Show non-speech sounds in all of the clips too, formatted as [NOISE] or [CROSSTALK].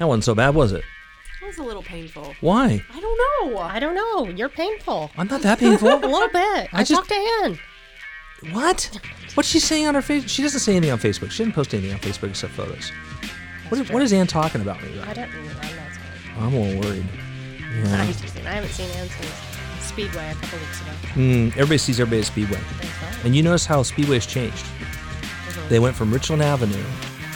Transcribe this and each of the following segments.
That wasn't so bad, was it? It was a little painful. Why? I don't know. I don't know. You're painful. I'm not that painful. [LAUGHS] A little bit. I, just- talked to Anne. what? What's she saying on her face? She doesn't say anything on Facebook. She didn't post anything on Facebook except photos. What is, what is Ann talking about me? I About? don't. I'm not sorry. I'm a little worried. I'm teasing. I haven't seen Ann since Speedway a couple weeks ago. Mm, everybody sees everybody at Speedway. Thanks? And you notice how Speedway's changed. They went from Richland Avenue.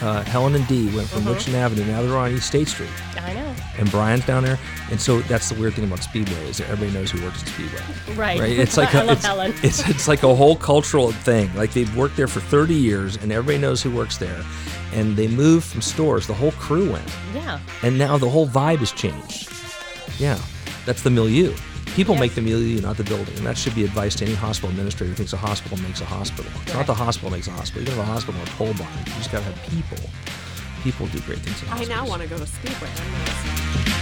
Uh, Helen and Dee went from Richland Avenue. Now they're on East State Street. I know. And Brian's down there. And so that's the weird thing about Speedway is that everybody knows who works at Speedway. Right. Right? [LAUGHS] It's like I a, love it's, Helen. it's it's like a whole cultural thing. Like they've worked there for 30 years and everybody knows who works there. And they moved from stores. The whole crew went. yeah. And now the whole vibe has changed. Yeah. That's the milieu. People Yes. make the milieu, not the building. And that should be advice to any hospital administrator who thinks a hospital makes a hospital. It's not the hospital makes a hospital. You don't have a hospital or a pole barn. You just got to have people. People do great things in I now want to go to Speedway.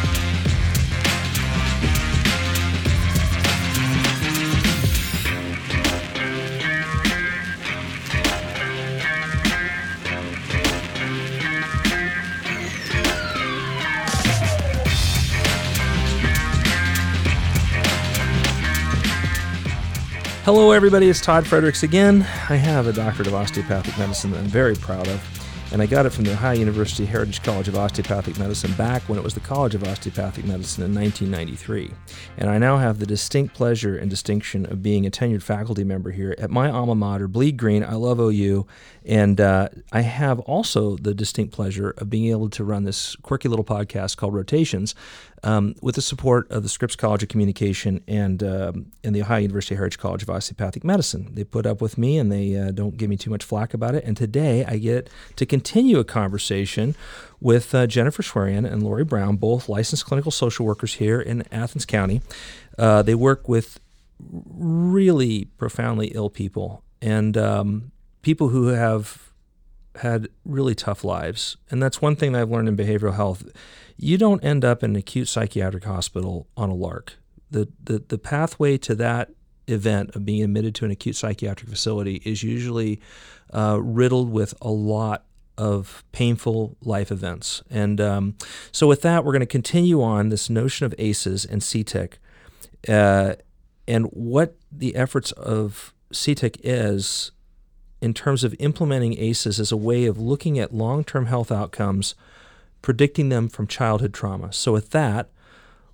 Hello, everybody. It's Todd Fredericks again. I have a doctorate of osteopathic medicine that I'm very proud of, and I got it from the Ohio University Heritage College of Osteopathic Medicine back when it was the College of Osteopathic Medicine in 1993. And I now have the distinct pleasure and distinction of being a tenured faculty member here at my alma mater, Bleed Green. I love OU, and uh, I have also the distinct pleasure of being able to run this quirky little podcast called Rotations um, with the support of the Scripps College of Communication and um, and the Ohio University Heritage College of Osteopathic Medicine. They put up with me and they uh, don't give me too much flack about it. And today I get to continue a conversation with uh, Jennifer Schwerian and Lori Brown, both licensed clinical social workers here in Athens County. Uh, they work with really profoundly ill people and um, people who have had really tough lives. And that's one thing that I've learned in behavioral health. You don't end up in an acute psychiatric hospital on a lark. The, the, the pathway to that event of being admitted to an acute psychiatric facility is usually uh, riddled with a lot of painful life events. And um, so, with that, we're going to continue on this notion of ACEs and CTIC uh, and what the efforts of CTIC is in terms of implementing ACEs as a way of looking at long term health outcomes, predicting them from childhood trauma. So, with that,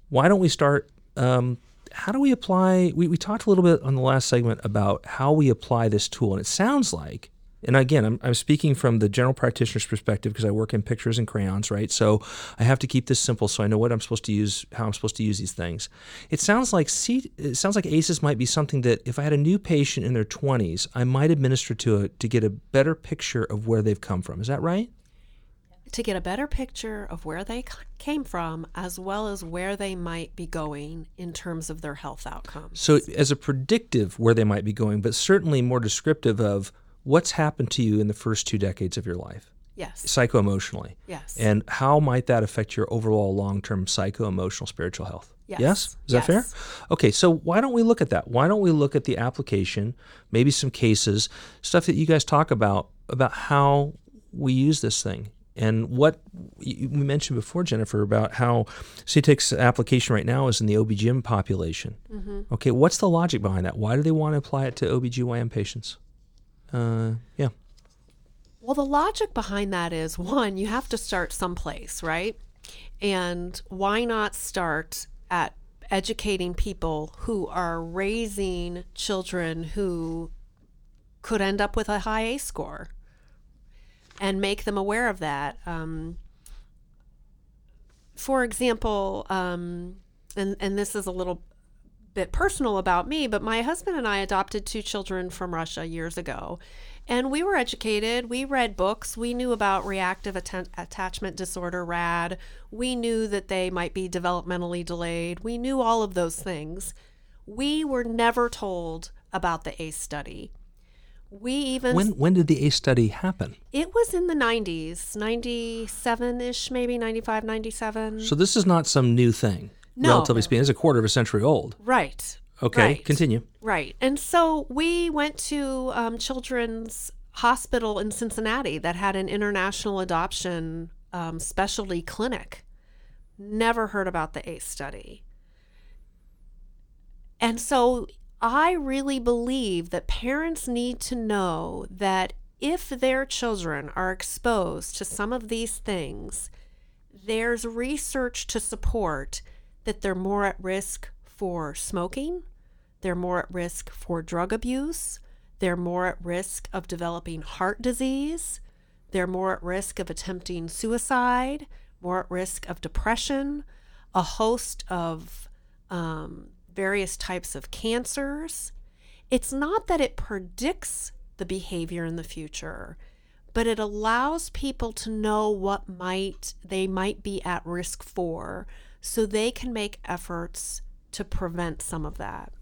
why don't we start? Um, how do we apply? We, we talked a little bit on the last segment about how we apply this tool, and it sounds like, and again, I'm, I'm speaking from the general practitioner's perspective because I work in pictures and crayons, right? So I have to keep this simple so I know what I'm supposed to use, how I'm supposed to use these things. It sounds like C, it sounds like ACEs might be something that if I had a new patient in their 20s, I might administer to it to get a better picture of where they've come from. Is that right? to get a better picture of where they came from as well as where they might be going in terms of their health outcomes. So, as a predictive where they might be going, but certainly more descriptive of what's happened to you in the first two decades of your life, Yes. psycho emotionally, Yes. and how might that affect your overall long term psycho emotional spiritual health? Yes. yes? Is that fair? Okay, so why don't we look at that? Why don't we look at the application, maybe some cases, stuff that you guys talk about, about how we use this thing? And what we mentioned before, Jennifer, about how CTIC's application right now is in the OBGYN population. Mm-hmm. Okay, what's the logic behind that? Why do they want to apply it to OBGYN patients? Uh, yeah. Well, the logic behind that is one, you have to start someplace, right? And why not start at educating people who are raising children who could end up with a high ACE score and make them aware of that? Um, for example, um, and, and this is a little bit personal about me, but my husband and I adopted two children from Russia years ago. And we were educated. We read books. We knew about reactive atten- attachment disorder, RAD. We knew that they might be developmentally delayed. We knew all of those things. We were never told about the ACE study. We even When when did the ACE study happen? it was in the 90s, 97-ish maybe, 95, 97. So this is not some new thing. No. Relatively speaking, it's a quarter of a century old. right. Okay, Right. continue. Right. And so we went to um, Children's Hospital in Cincinnati that had an international adoption um, specialty clinic. Never heard about the ACE study. And so I really believe that parents need to know that if their children are exposed to some of these things, there's research to support that they're more at risk for smoking, they're more at risk for drug abuse, they're more at risk of developing heart disease, they're more at risk of attempting suicide, more at risk of depression, a host of um, various types of cancers. It's not that it predicts the behavior in the future, but it allows people to know what might they might be at risk for so they can make efforts to prevent some of that.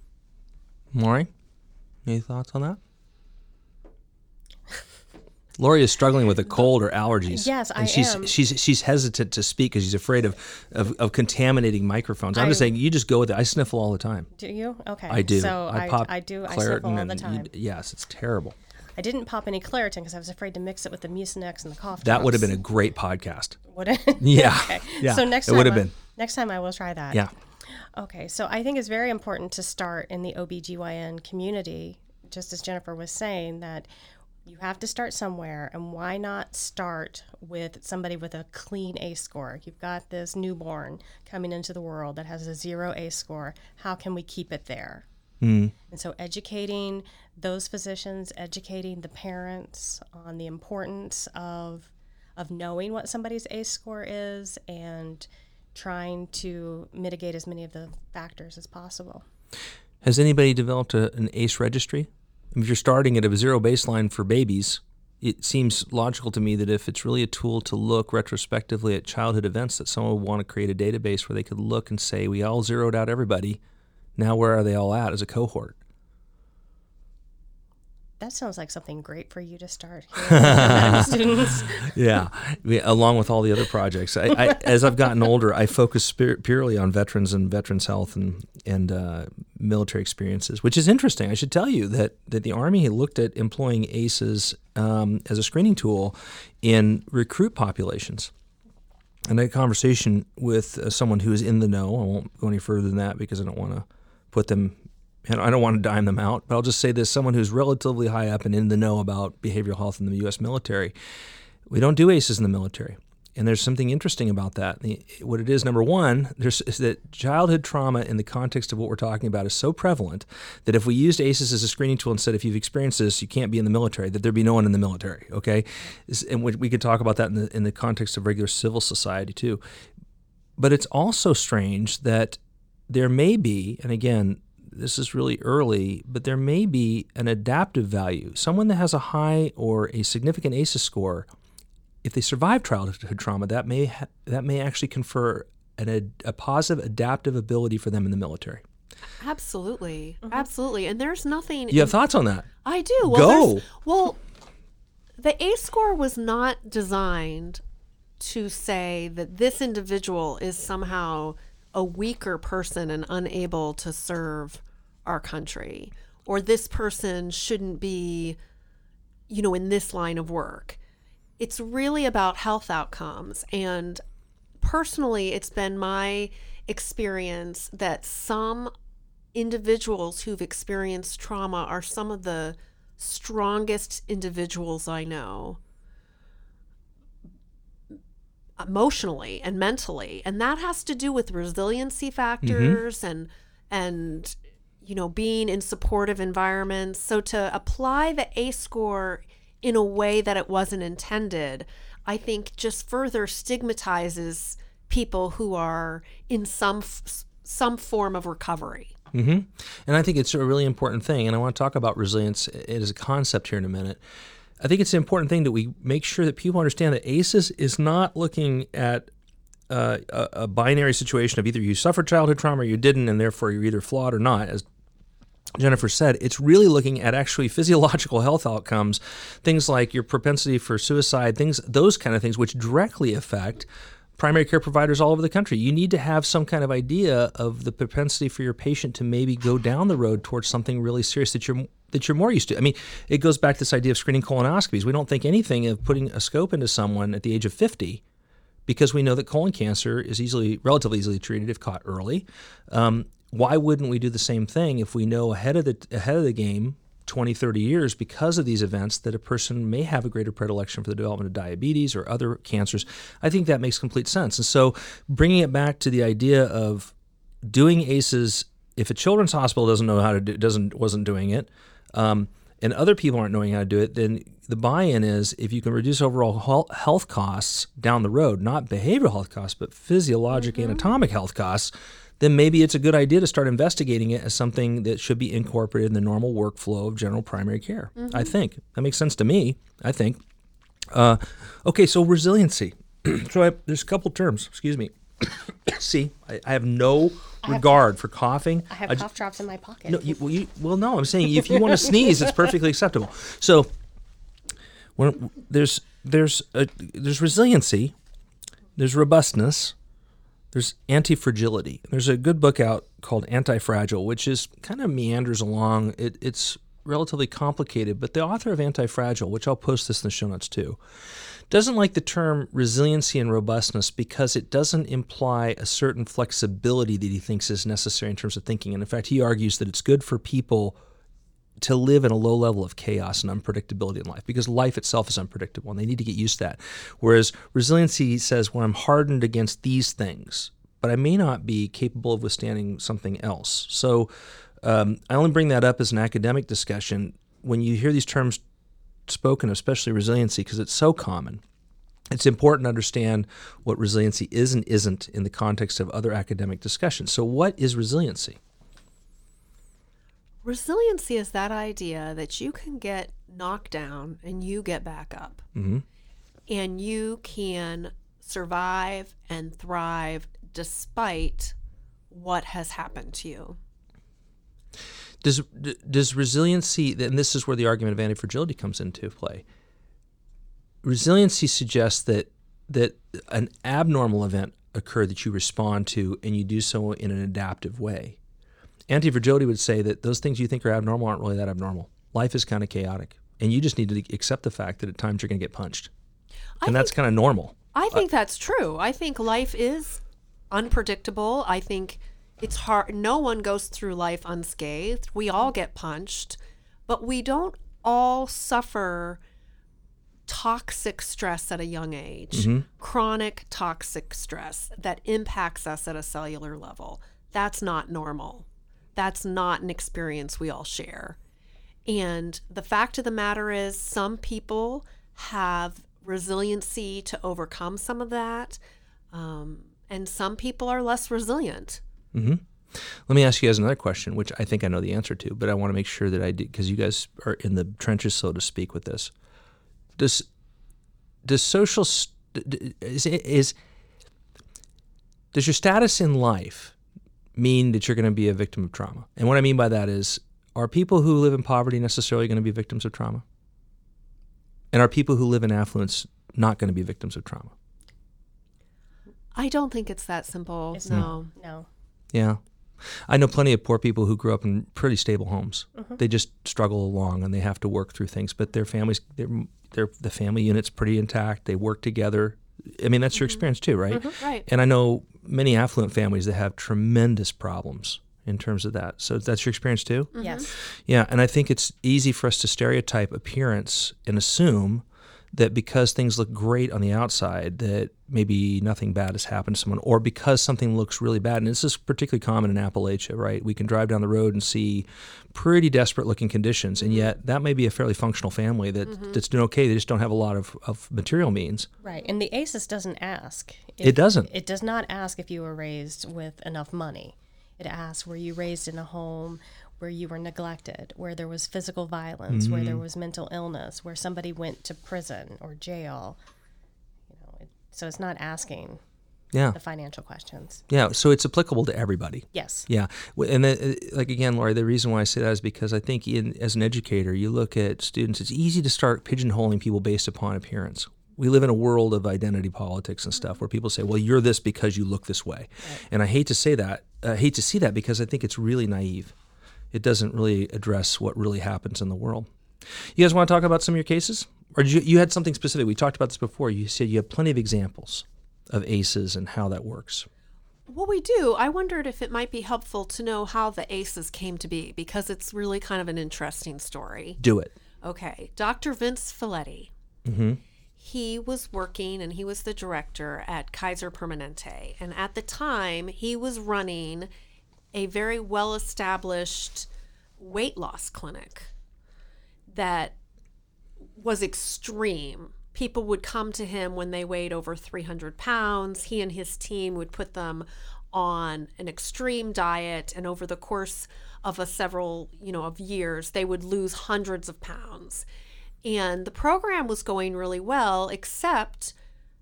Lori, any thoughts on that? Lori is struggling with a cold or allergies. Yes, and I she's, am. She's she's hesitant to speak because she's afraid of, of, of contaminating microphones. I'm just saying, you just go with it. I sniffle all the time. Do you? Okay. I do. So I I, pop I do. I sniffle all the and you- time. yes, it's terrible. I didn't pop any Claritin because I was afraid to mix it with the Mucinex and the cough That would have been a great podcast. Would it? Yeah, [LAUGHS] okay. yeah, So next it time would have I- been. Next time I will try that. Yeah. Okay. So I think it's very important to start in the OBGYN community, just as Jennifer was saying that you have to start somewhere and why not start with somebody with a clean ACE score? You've got this newborn coming into the world that has a zero ACE score. How can we keep it there? Hmm. And so, educating those physicians, educating the parents on the importance of of knowing what somebody's ACE score is, and trying to mitigate as many of the factors as possible. Has anybody developed a, an ACE registry? If you're starting at a zero baseline for babies, it seems logical to me that if it's really a tool to look retrospectively at childhood events, that someone would want to create a database where they could look and say, we all zeroed out everybody. Now, where are they all at as a cohort? That sounds like something great for you to start here with your medical [LAUGHS] students. yeah, we- along with all the other projects. I, I, [LAUGHS] as I've gotten older, I focus spir- purely on veterans and veterans health and and uh, military experiences, which is interesting. I should tell you that that the Army looked at employing ACEs um, as a screening tool in recruit populations. And I had a conversation with uh, someone who is in the know. I won't go any further than that because I don't want to put them, and I don't want to dime them out. But I'll just say this: someone who's relatively high up and in the know about behavioral health in the U.S. military. We don't do ACEs in the military, and there's something interesting about that. What it is, number one, there's is that childhood trauma in the context of what we're talking about is so prevalent that if we used ACEs as a screening tool and said if you've experienced this, you can't be in the military, that there'd be no one in the military. Okay, and we, could talk about that in the in the context of regular civil society too. But it's also strange that there may be, and again, this is really early, but there may be an adaptive value. Someone that has a high or a significant ACEs score, if they survive childhood trauma, that may ha- that may actually confer an, ad- a positive adaptive ability for them in the military. Absolutely. Mm-hmm. Absolutely. And there's nothing You have thoughts on that? I do. Well, Go. Well, the ACE score was not designed to say that this individual is somehow a weaker person and unable to serve our country, or this person shouldn't be, you know, in this line of work. It's really about health outcomes. And personally, it's been my experience that some individuals who've experienced trauma are some of the strongest individuals I know emotionally and mentally and that has to do with resiliency factors mm-hmm. and and you know being in supportive environments so to apply the ACE score in a way that it wasn't intended I think just further stigmatizes people who are in some some form of recovery hmm And I think it's a really important thing. And I want to talk about resilience as a concept here in a minute. I think it's an important thing that we make sure that people understand that ACEs is not looking at uh, a, a binary situation of either you suffered childhood trauma or you didn't, and therefore you're either flawed or not. As Jennifer said, it's really looking at actually [LAUGHS] physiological health outcomes, things like your propensity for suicide, things, those kind of things, which directly affect primary care providers all over the country. You need to have some kind of idea of the propensity for your patient to maybe go down the road towards something really serious that you're that you're more used to. I mean, it goes back to this idea of screening colonoscopies. We don't think anything of putting a scope into someone at the age of 50 because we know that colon cancer is easily, relatively easily treated if caught early. Um, why wouldn't we do the same thing if we know ahead of the ahead of the game 20, 30 years because of these events that a person may have a greater predilection for the development of diabetes or other cancers. I think that makes complete sense. And so bringing it back to the idea of doing ACEs, if a children's hospital doesn't know how to do, doesn't wasn't doing it, um, and other people aren't knowing how to do it, then the buy-in is if you can reduce overall health costs down the road, not behavioral health costs, but physiologic, mm-hmm. anatomic health costs then maybe it's a good idea to start investigating it as something that should be incorporated in the normal workflow of general primary care. Mm-hmm. I think that makes sense to me. I think. Uh, okay, so resiliency. [CLEARS THROAT] so I, there's a couple terms. Excuse me. [COUGHS] See, I, I, have no I regard have, for coughing. I have cough drops in my pocket. No, you, well, you, well, no. I'm saying if you want to [LAUGHS] sneeze, it's perfectly acceptable. So, when there's there's a, there's resiliency, there's robustness, there's anti-fragility. There's a good book out called Anti-Fragile, which is kind of meanders along. It, it's relatively complicated, but the author of Anti-Fragile, which I'll post this in the show notes too, doesn't like the term resiliency and robustness because it doesn't imply a certain flexibility that he thinks is necessary in terms of thinking. And in fact, he argues that it's good for people to live in a low level of chaos and unpredictability in life because life itself is unpredictable and they need to get used to that. Whereas resiliency says, when I'm hardened against these things, but I may not be capable of withstanding something else. So um, I only bring that up as an academic discussion. When you hear these terms spoken, especially resiliency, because it's so common, it's important to understand what resiliency is and isn't in the context of other academic discussions. So, what is resiliency? Resiliency is that idea that you can get knocked down and you get back up. Mm-hmm. And you can survive and thrive despite what has happened to you. Does does resiliency and this is where the argument of anti-fragility comes into play. Resiliency suggests that that an abnormal event occurred that you respond to and you do so in an adaptive way. Anti-fragility would say that those things you think are abnormal aren't really that abnormal. Life is kind of chaotic, and you just need to accept the fact that at times you're going to get punched, I and that's kind of normal. I think uh, that's true. I think life is unpredictable. I think it's hard. No one goes through life unscathed. We all get punched, but we don't all suffer toxic stress at a young age, mm-hmm. chronic toxic stress that impacts us at a cellular level. That's not normal that's not an experience we all share. And the fact of the matter is, some people have resiliency to overcome some of that, um, and some people are less resilient. Mm-hmm. Let me ask you guys another question, which I think I know the answer to, but I want to make sure that I do because you guys are in the trenches, so to speak, with this. Does does social st- is, is does your status in life mean that you're going to be a victim of trauma. And what I mean by that is are people who live in poverty necessarily going to be victims of trauma? And are people who live in affluence not going to be victims of trauma? I don't think it's that simple. It's no. No. Yeah. I know plenty of poor people who grew up in pretty stable homes. Mm-hmm. They just struggle along and they have to work through things, but their families, their, their the family unit's pretty intact. They work together. I mean, that's your mm-hmm. experience too, right? Mm-hmm. Right. And I know many affluent families that have tremendous problems in terms of that. So that's your experience too? Mm-hmm. Yes. Yeah, and I think it's easy for us to stereotype appearance and assume that because things look great on the outside that maybe nothing bad has happened to someone or because something looks really bad and this is particularly common in appalachia right? We can drive down the road and see pretty desperate looking conditions and mm-hmm. yet that may be a fairly functional family that, mm-hmm. that's doing okay. They just don't have a lot of, of material means. Right and the aces doesn't ask if, it doesn't. it does not ask if you were raised with enough money. It asks were you raised in a home where you were neglected, where there was physical violence, mm-hmm. where there mm-hmm. was mental illness, where somebody went to prison or jail. You know, it, so it's not asking yeah. the financial questions. Yeah, so it's applicable to everybody. Yes. Yeah, and uh, like again, Lori, the reason why I say that is because I think in, as an educator, you look at students. It's easy to start pigeonholing people based upon appearance. We live in a world of identity politics and stuff where people say, "Well, you're this because you look this way," right. and I hate to say that. I hate to see that because I think it's really naive it doesn't really address what really happens in the world. You guys want to talk about some of your cases? Or you, you had something specific? We talked about this before. You said you have plenty of examples. of ACEs and how that works? Well, we do. I wondered if it might be helpful to know how the ACEs came to be because it's really kind of an interesting story. Do it. Okay. Dr. Vince Felitti. Mm-hmm. He was working and he was the director at Kaiser Permanente. And at the time, he was running a very well established weight loss clinic that was extreme. People would come to him when they weighed over 300 pounds. He and his team would put them on an extreme diet, and over the course of a several, you know, of years, they would lose hundreds of pounds. And the program was going really well, except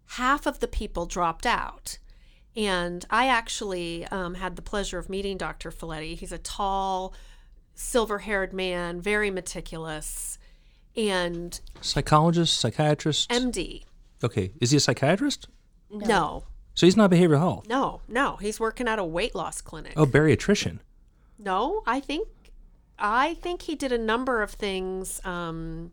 half of the people dropped out. And I actually um, had the pleasure of meeting Dr. Felitti. He's a tall, silver haired man, very meticulous, and Psychologist, psychiatrist. MD. okay, is he a psychiatrist? No. So he's not behavioral health. no, no. He's working at a weight loss clinic. Oh, bariatrician. No, I think. I think he did a number of things. Um,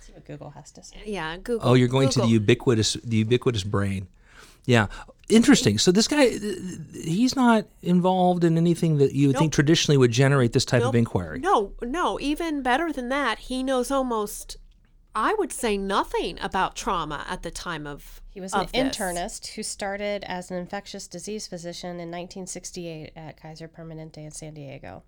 See what Google has to say. yeah, Google. Oh, you're going to the ubiquitous, the ubiquitous brain. Yeah, interesting. So this guy, he's not involved in anything that you would think traditionally would generate this type of inquiry. No, no, even better than that, he knows almost I would say nothing about trauma at the time of He was an this. internist who started as an infectious disease physician in 1968 at Kaiser Permanente in San Diego.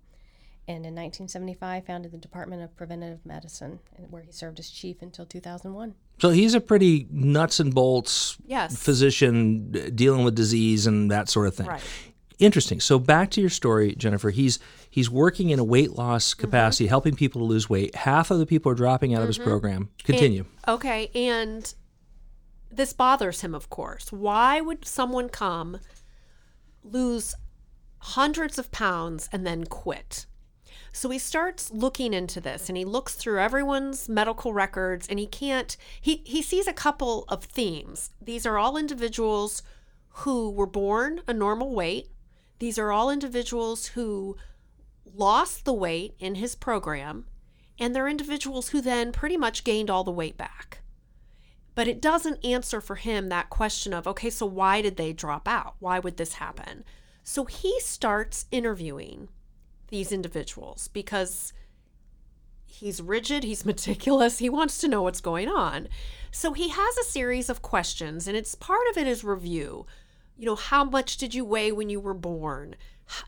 And in 1975, founded the Department of Preventive Medicine, where he served as chief until 2001. So he's a pretty nuts and bolts Yes. physician dealing with disease and that sort of thing. Right. Interesting. So back to your story, Jennifer. He's he's working in a weight Mm-hmm. loss capacity, helping people to lose weight. Half of the people are dropping out of his Mm-hmm. program. Continue. Okay, and this bothers him, of course. Why would someone come, lose hundreds of pounds, and then quit? So he starts looking into this and he looks through everyone's medical records and he can't he he sees a couple of themes. These are all individuals who were born a normal weight. These are all individuals who lost the weight in his program and they're individuals who then pretty much gained all the weight back. But it doesn't answer for him that question of, okay, so why did they drop out? Why would this happen? So he starts interviewing these individuals because he's rigid, he's [LAUGHS] meticulous, he wants to know what's going on. So he has a series of questions, and it's part of it is review. You know, how much did you weigh when you were born?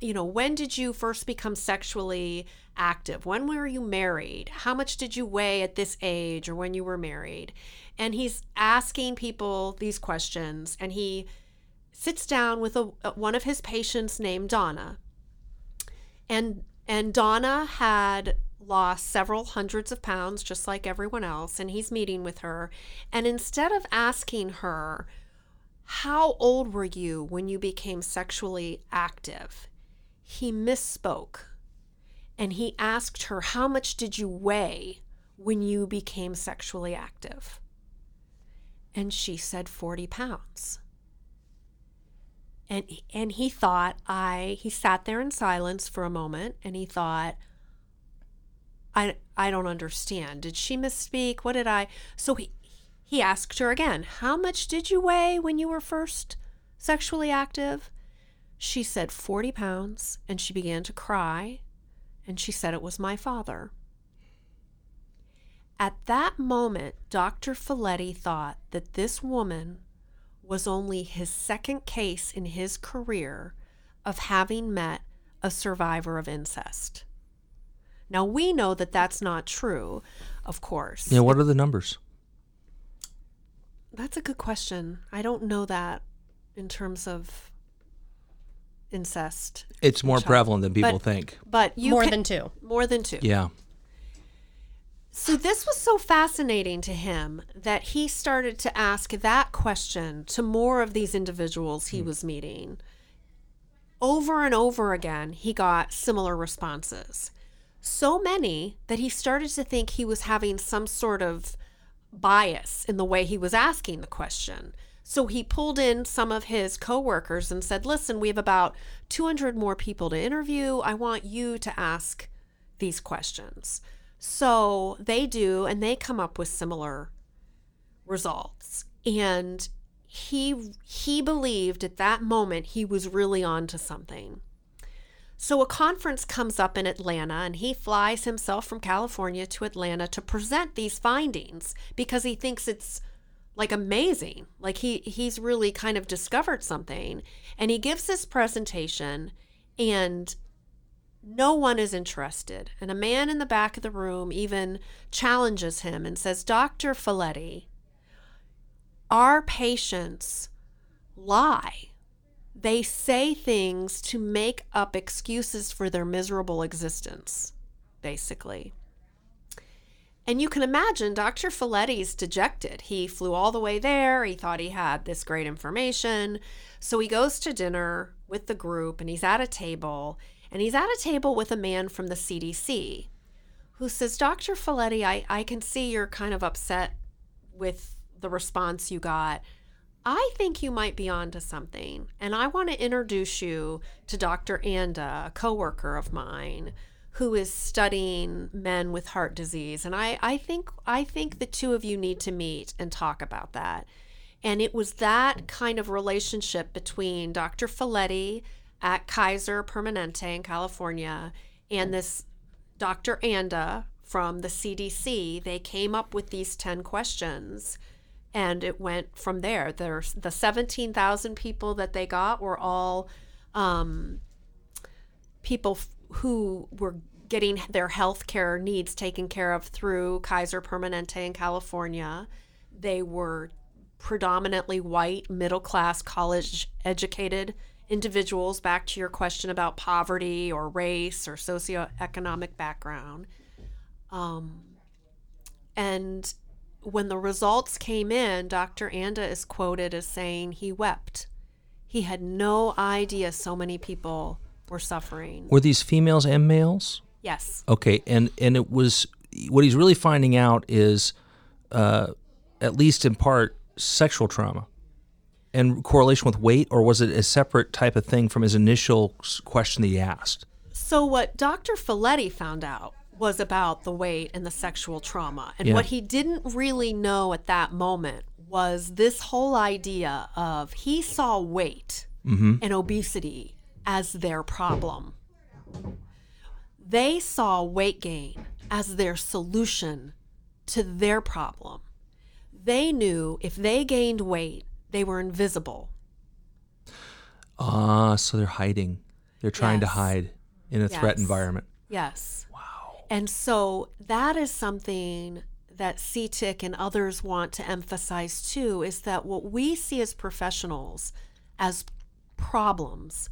You know, when did you first become sexually active? When were you married? How much did you weigh at this age or when you were married? And he's asking people these questions, and he sits down with a, one of his patients named Donna and and Donna had lost several hundreds of pounds just like everyone else and he's meeting with her. And instead of asking her how old were you when you became sexually active? he misspoke. And he asked her how much did you weigh when you became sexually active? And she said 40 pounds and and he thought I he sat there in silence for a moment and he thought I I don't understand. Did she misspeak? What did I So he he asked her again, "How much did you weigh when you were first sexually active?" She said 40 pounds and she began to cry and she said it was my father. At that moment, Dr. Felitti thought that this woman was only his second case in his career of having met a survivor of incest. Now, we know that that's not true, of course. Yeah, what are the numbers? That's a good question. I don't know that in terms of incest, It's more Child. prevalent than people But- think. but you More can- than two. more than two. Yeah. So this was so fascinating to him that he started to ask that question to more of these individuals he hmm. was meeting. Over and over again, he got similar responses. So many that he started to think he was having some sort of bias in the way he was asking the question. So he pulled in some of his coworkers and said, "Listen, we have about 200 more people to interview. I want you to ask these questions." So they do, and they come up with similar results. And he he believed at that moment he was really on to something. So a conference comes up in Atlanta and he flies himself from California to Atlanta to present these findings because he thinks it's like amazing. Like he he's really kind of discovered something and he gives this presentation and no one is interested. And a man in the back of the room even challenges him and says, "Dr. Felitti, our patients lie. They say things to make up excuses for their miserable existence, basically. And you can imagine Dr. Felitti's dejected. He flew all the way there. He thought he had this great information. So he goes to dinner with the group and he's at a table. And he's at a table with a man from the CDC who says, Dr. Felitti, I, I can see you're kind of upset with the response you got. I think you might be onto something. And I want to introduce you to Dr. Anda, a coworker of mine who is studying men with heart disease. And I, I think I think the two of you need to meet and talk about that. And it was that kind of relationship between Dr. Felitti at Kaiser Permanente in California and this Dr. Anda from the CDC. They came up with these 10 questions and it went from there. There's the 17,000 people that they got were all um, people f- who were getting their health care needs taken care of through Kaiser Permanente in California. They were predominantly white, middle class, college educated individuals, back to your question about poverty or race or socioeconomic background. Um, and when the results came in, Dr. Anda is quoted as saying he wept. He had no idea so many people were suffering. Were these females and males? Yes. Okay, and and it was what he's really finding out is, uh, at least in part, sexual trauma, and correlation with weight, or was it a separate type of thing from his initial question that he asked? So what Dr. Felitti found out was about the weight and the sexual trauma. And Yeah. what he didn't really know at that moment was this whole idea of he saw weight mm-hmm. and obesity as their problem. They saw weight gain as their solution to their problem. They knew if they gained weight, they were invisible. Ah, so they're hiding. They're trying to hide in a threat environment. Yes. Wow. And so that is something that CTIC and others want to emphasize too is that what we see as professionals as problems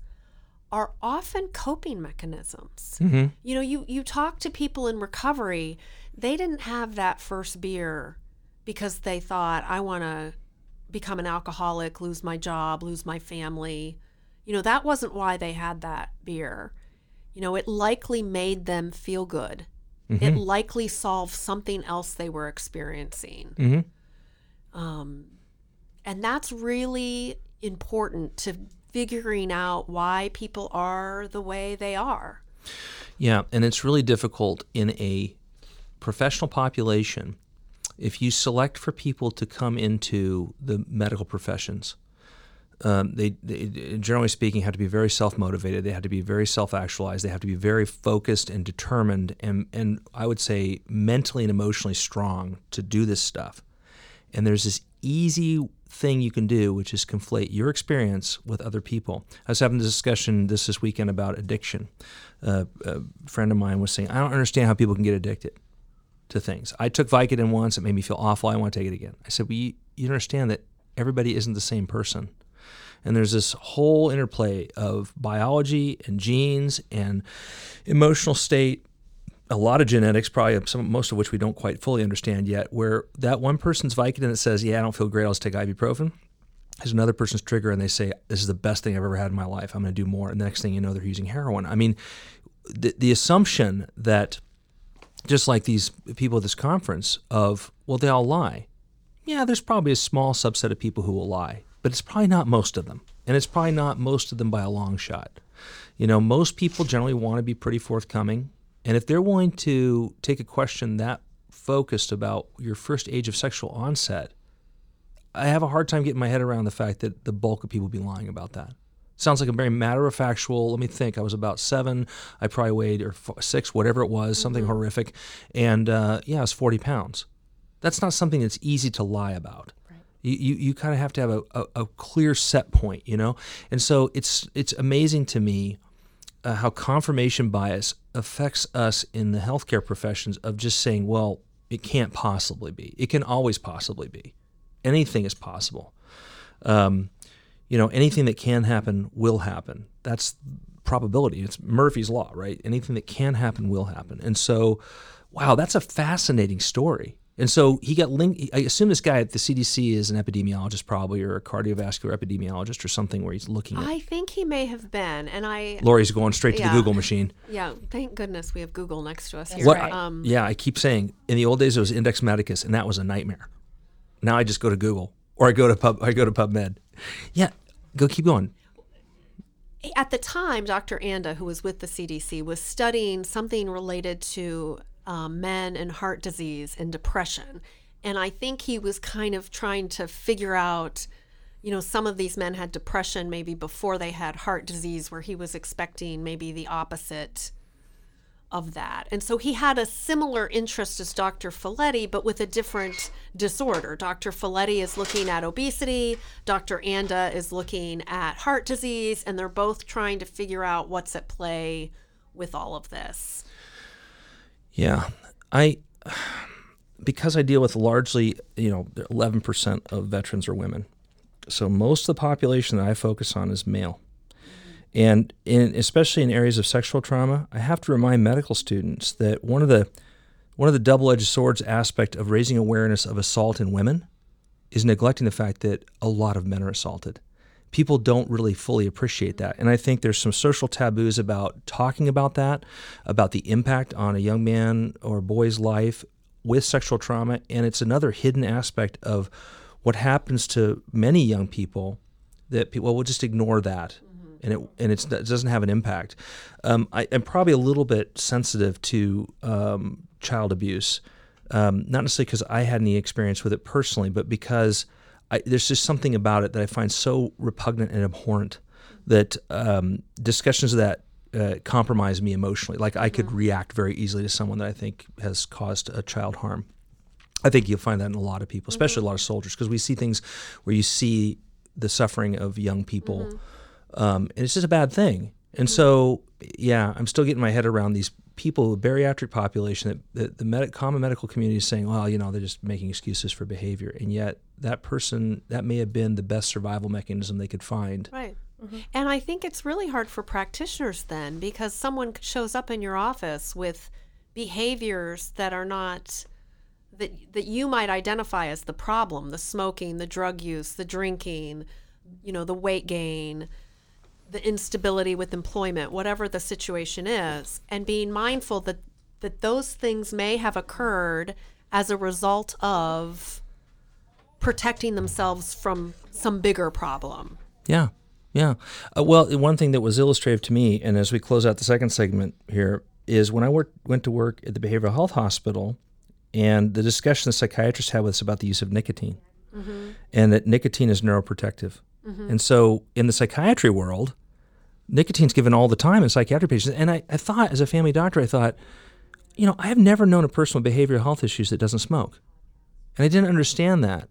are often coping mechanisms. You know, you you talk to people in recovery, they didn't have that first beer because they thought I want to become an alcoholic, lose my job, lose my family. You know, that wasn't why they had that beer. You know, it likely made them feel good. It likely solved something else they were experiencing. Mm-hmm. Um, and that's really important to figuring out why people are the way they are. Yeah, and it's really difficult in a professional population if you select for people to come into the medical professions. Um, they, they, generally speaking, have to be very self motivated. They have to be very self actualized. They have to be very focused and determined, and, and I would say mentally and emotionally strong to do this stuff. And there's this easy thing you can do, which is conflate your experience with other people. I was having a discussion this this weekend about addiction. Uh, a friend of mine was saying, I don't understand how people can get addicted to things. I took Vicodin once; it made me feel awful. I want to take it again. I said, well, you, understand that everybody isn't the same person. And there's this whole interplay of biology and genes and emotional state a lot of genetics, probably some most of which we don't quite fully understand yet, where that one person's Vicodin that says, "Yeah, I don't feel great. I'll just take ibuprofen." Is another person's trigger, and they say, "This is the best thing I've ever had in my life. I'm going to do more." And the next thing you know, they're using heroin. I mean, the the assumption that just like these people at this conference of, well, they all lie. Yeah, there's probably a small subset of people who will lie, but it's probably not most of them, and it's probably not most of them by a long shot. You know, most people generally want to be pretty forthcoming. And if they're willing to take a question that focused about your first age of sexual onset, I have a hard time getting my head around the fact that the bulk of people be lying about that. Sounds like a very matter of factual. Let me think. I was about seven. I probably weighed or f- six, whatever it was, something horrific, and uh, yeah, I was forty pounds. That's not something that's easy to lie about. You, you, you kind of have to have a, a, a clear set point, you know? And so it's it's amazing to me uh, how confirmation bias affects us in the healthcare professions of just saying, well, it can't possibly be. It can always possibly be. Anything is possible. Um, you know, anything that can happen will happen. That's probability. It's Murphy's law, right? Anything that can happen will happen. And so, wow, that's a fascinating story. And so he got linked. I assume this guy at the CDC is an epidemiologist, probably, or a cardiovascular epidemiologist, or something where he's looking at. I think he may have been, and I Lori's going straight to Yeah. the Google machine. yeah. Thank goodness we have Google next to us here. What? right. Um, yeah, I keep saying in the old days it was Index Medicus, and that was a nightmare. Now I just go to Google or I go to Pub. I go to PubMed. Yeah, go keep going. at the time, Dr. Anda, who was with the CDC, was studying something related to um, men and heart disease and depression. And I think he was kind of trying to figure out, you know, some of these men had depression maybe before they had heart disease, where he was expecting maybe the opposite of that. And so he had a similar interest as Dr. Felitti, but with a different disorder. Dr. Felitti is looking at obesity, Dr. Anda is looking at heart disease, and they're both trying to figure out what's at play with all of this. Yeah, I because I deal with largely, you know, eleven percent of veterans are women, so most of the population that I focus on is male. And in, especially in areas of sexual trauma, I have to remind medical students that one of the one of the double-edged swords aspect of raising awareness of assault in women is neglecting the fact that a lot of men are assaulted. People don't really fully appreciate that. And I think there's some social taboos about talking about that, about the impact on a young man or boy's life with sexual trauma. And it's another hidden aspect of what happens to many young people that people will just ignore that. And it and it's, it doesn't have an impact. Um, I, I'm probably a little bit sensitive to um, child abuse, um, not necessarily because I had any experience with it personally, but because I, there's just something about it that I find so repugnant and abhorrent that um, discussions of that uh, compromise me emotionally. Like I could react very easily to someone that I think has caused a child harm. I think you'll find that in a lot of people, especially a lot of soldiers, because we see things where you see the suffering of young people, um, and it's just a bad thing. And so, yeah, I'm still getting my head around these people, the bariatric population, that, that the med- common medical community is saying, well, you know, they're just making excuses for behavior, and yet that person that may have been the best survival mechanism they could find. Right. And I think it's really hard for practitioners then because someone shows up in your office with behaviors that are not that that you might identify as the problem, the smoking, the drug use, the drinking, you know, the weight gain, the instability with employment, whatever the situation is, and being mindful that that those things may have occurred as a result of protecting themselves from some bigger problem. Yeah, yeah. Uh, well, one thing that was illustrative to me, and as we close out the second segment here, is when I worked, went to work at the behavioral health hospital, and the discussion the psychiatrist had with us about the use of nicotine, and that nicotine is neuroprotective. And so, in the psychiatry world, nicotine's given all the time in psychiatric patients. And I, I thought, as a family doctor, I thought, you know, I have never known a person with behavioral health issues that doesn't smoke. And I didn't understand that.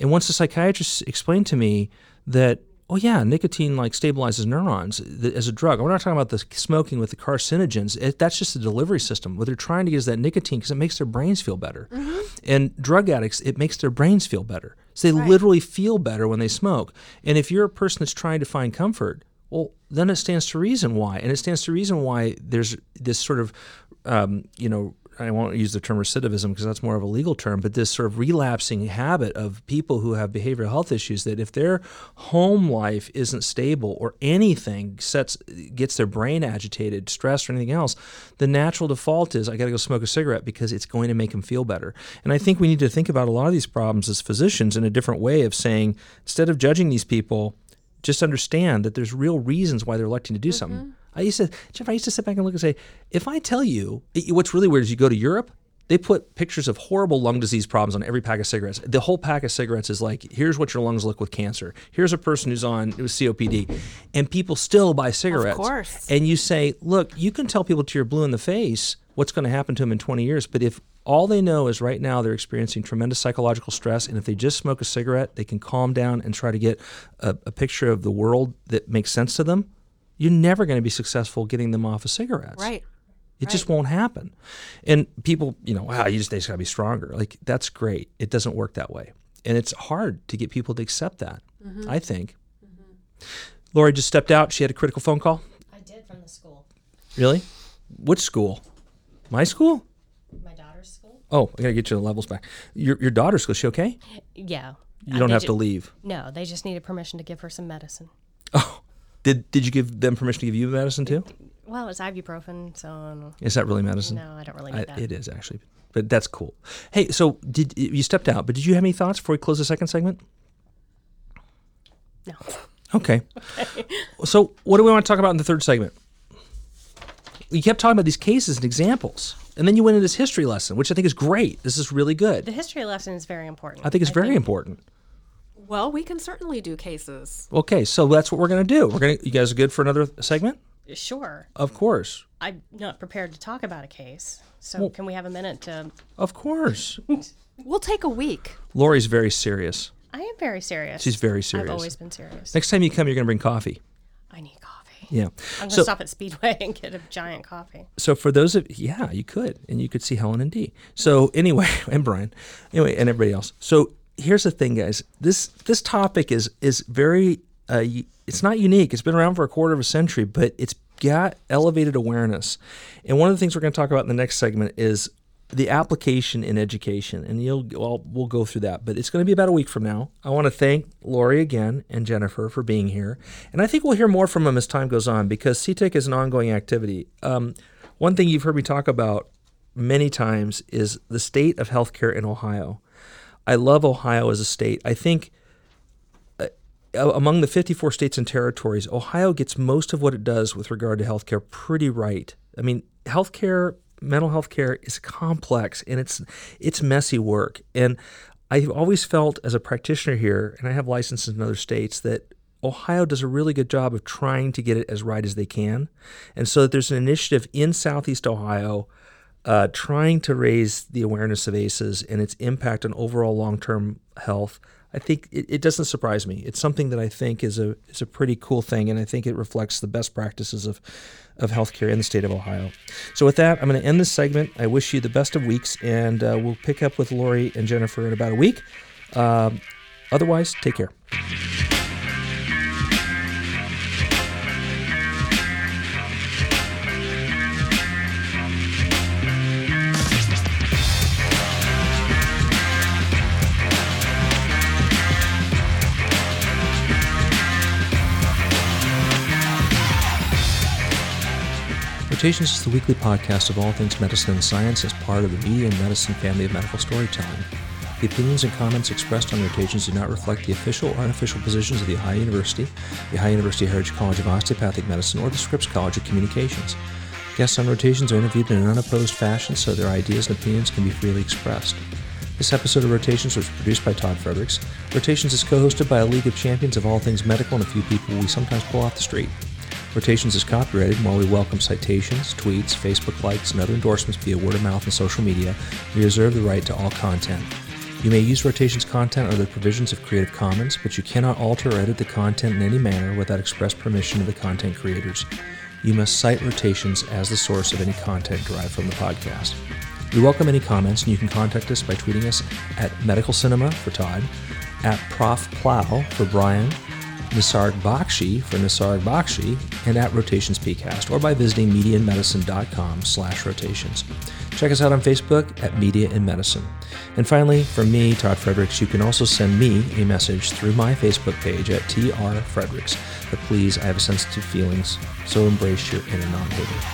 And once the psychiatrist explained to me that, oh yeah, nicotine like stabilizes neurons as a drug. We're not talking about the smoking with the carcinogens. It, that's just the delivery system. What they're trying to get is that nicotine because it makes their brains feel better. Mm-hmm. And drug addicts, it makes their brains feel better. So they literally feel better when they smoke. And if you're a person that's trying to find comfort, well, then it stands to reason why. And it stands to reason why there's this sort of, um, you know, I won't use the term recidivism because that's more of a legal term, but this sort of relapsing habit of people who have behavioral health issues that if their home life isn't stable or anything sets gets their brain agitated, stressed or anything else, the natural default is I got to go smoke a cigarette because it's going to make them feel better. And I think we need to think about a lot of these problems as physicians in a different way of saying instead of judging these people, just understand that there's real reasons why they're electing to do something. Mm-hmm. I used to, Jeff, I used to sit back and look and say, if I tell you, it- what's really weird is you go to Europe, They put pictures of horrible lung disease problems on every pack of cigarettes. The whole pack of cigarettes is like, here's what your lungs look with cancer. Here's a person who's on with COPD, and people still buy cigarettes. Of course. And you say, look, you can tell people to you're blue in the face what's going to happen to them in 20 years, but if all they know is right now they're experiencing tremendous psychological stress, and if they just smoke a cigarette, they can calm down and try to get a, a picture of the world that makes sense to them. You're never going to be successful getting them off of cigarettes. Right. It just won't happen. And people, you know, wow, you just they just gotta be stronger. Like that's great. It doesn't work that way. And it's hard to get people to accept that, mm-hmm. I think. Mm-hmm. Lori just stepped out. She had a critical phone call. I did from the school, Really? Which school? My school? my daughter's school. Oh, I gotta get you the levels back. Your your daughter's school, is she okay? Yeah. You don't have to leave. No, they just needed permission to give her some medicine. Oh. Did did you give them permission to give you medicine too? Well, it's ibuprofen, so I don't know. Is that really medicine? no, I don't really I, need that. it is actually. But that's cool. Hey, so did you stepped out, but did you have any thoughts before we close the second segment? No. Okay. [LAUGHS] So, what do we want to talk about in the third segment? You kept talking about these cases and examples, and then you went into this history lesson, which I think is great. This is really good. The history lesson is very important. I think it's very important. Well, we can certainly do cases. Okay, so that's what we're going to do. We're going to. You guys are good for another segment? Sure. Of course, I'm not prepared to talk about a case. So can we have a minute to? of course. [LAUGHS] We'll take a week. Lori's very serious. I am very serious. She's very serious. I've always been serious. Next time you come, you're going to bring coffee. I need coffee. Yeah. I'm gonna So, stop at Speedway [LAUGHS] and get a giant coffee. so for those of yeah, you could, and you could see Helen and Dee. So anyway, [LAUGHS] and Brian, anyway, and everybody else. So here's the thing, guys. This this topic is is very uh, it's not unique. It's been around for a quarter of a century, but it's got elevated awareness. And one of the things we're going to talk about in the next segment is the application in education, and you'll well, we'll go through that. But it's going to be about a week from now. I want to thank Lori again and Jennifer for being here, and I think we'll hear more from them as time goes on because CTIC is an ongoing activity. Um, one thing you've heard me talk about many times is the state of healthcare in Ohio. I love Ohio as a state. I think uh, among the 54 states and territories, Ohio gets most of what it does with regard to healthcare pretty right. I mean, healthcare, mental health care is complex and it's it's messy work. And I've always felt as a practitioner here, and I have licenses in other states, that Ohio does a really good job of trying to get it as right as they can. And so there's an initiative in Southeast Ohio uh, trying to raise the awareness of ACEs and its impact on overall long-term health. I think it, it doesn't surprise me. It's something that I think is a is a pretty cool thing, and I think it reflects the best practices of of healthcare in the state of Ohio. So with that, I'm going to end this segment. I wish you the best of weeks, and uh, we'll pick up with Lori and Jennifer in about a week. Um, otherwise, take care. Rotations is the weekly podcast of all things medicine and science as part of the Media in Medicine family of medical storytelling. The opinions and comments expressed on Rotations do not reflect the official or unofficial positions of the Ohio University, the Ohio University Heritage College of Osteopathic Medicine, or the Scripps College of Communications. Guests on Rotations are interviewed in an unopposed fashion so their ideas and opinions can be freely expressed. This episode of Rotations was produced by Todd Fredericks. Rotations is co hosted by a league of champions of all things medical and a few people we sometimes pull off the street. Rotations is copyrighted, and while we welcome citations, tweets, Facebook likes, and other endorsements via word of mouth and social media, we reserve the right to all content. You may use Rotations content under the provisions of Creative Commons, but you cannot alter or edit the content in any manner without express permission of the content creators. You must cite Rotations as the source of any content derived from the podcast. We welcome any comments, and you can contact us by tweeting us at Medical Cinema for Todd, at Prof Plow for Brian, Nisarg Bakshi for Nisarg Bakshi, and at Rotations PCast, or by visiting mediainmedicine.com slash rotations. Check us out on Facebook at Media in Medicine. And finally, from me, Todd Fredericks, you can also send me a message through my Facebook page at TR Fredericks. But please, I have sensitive feelings, so embrace your inner non-hater.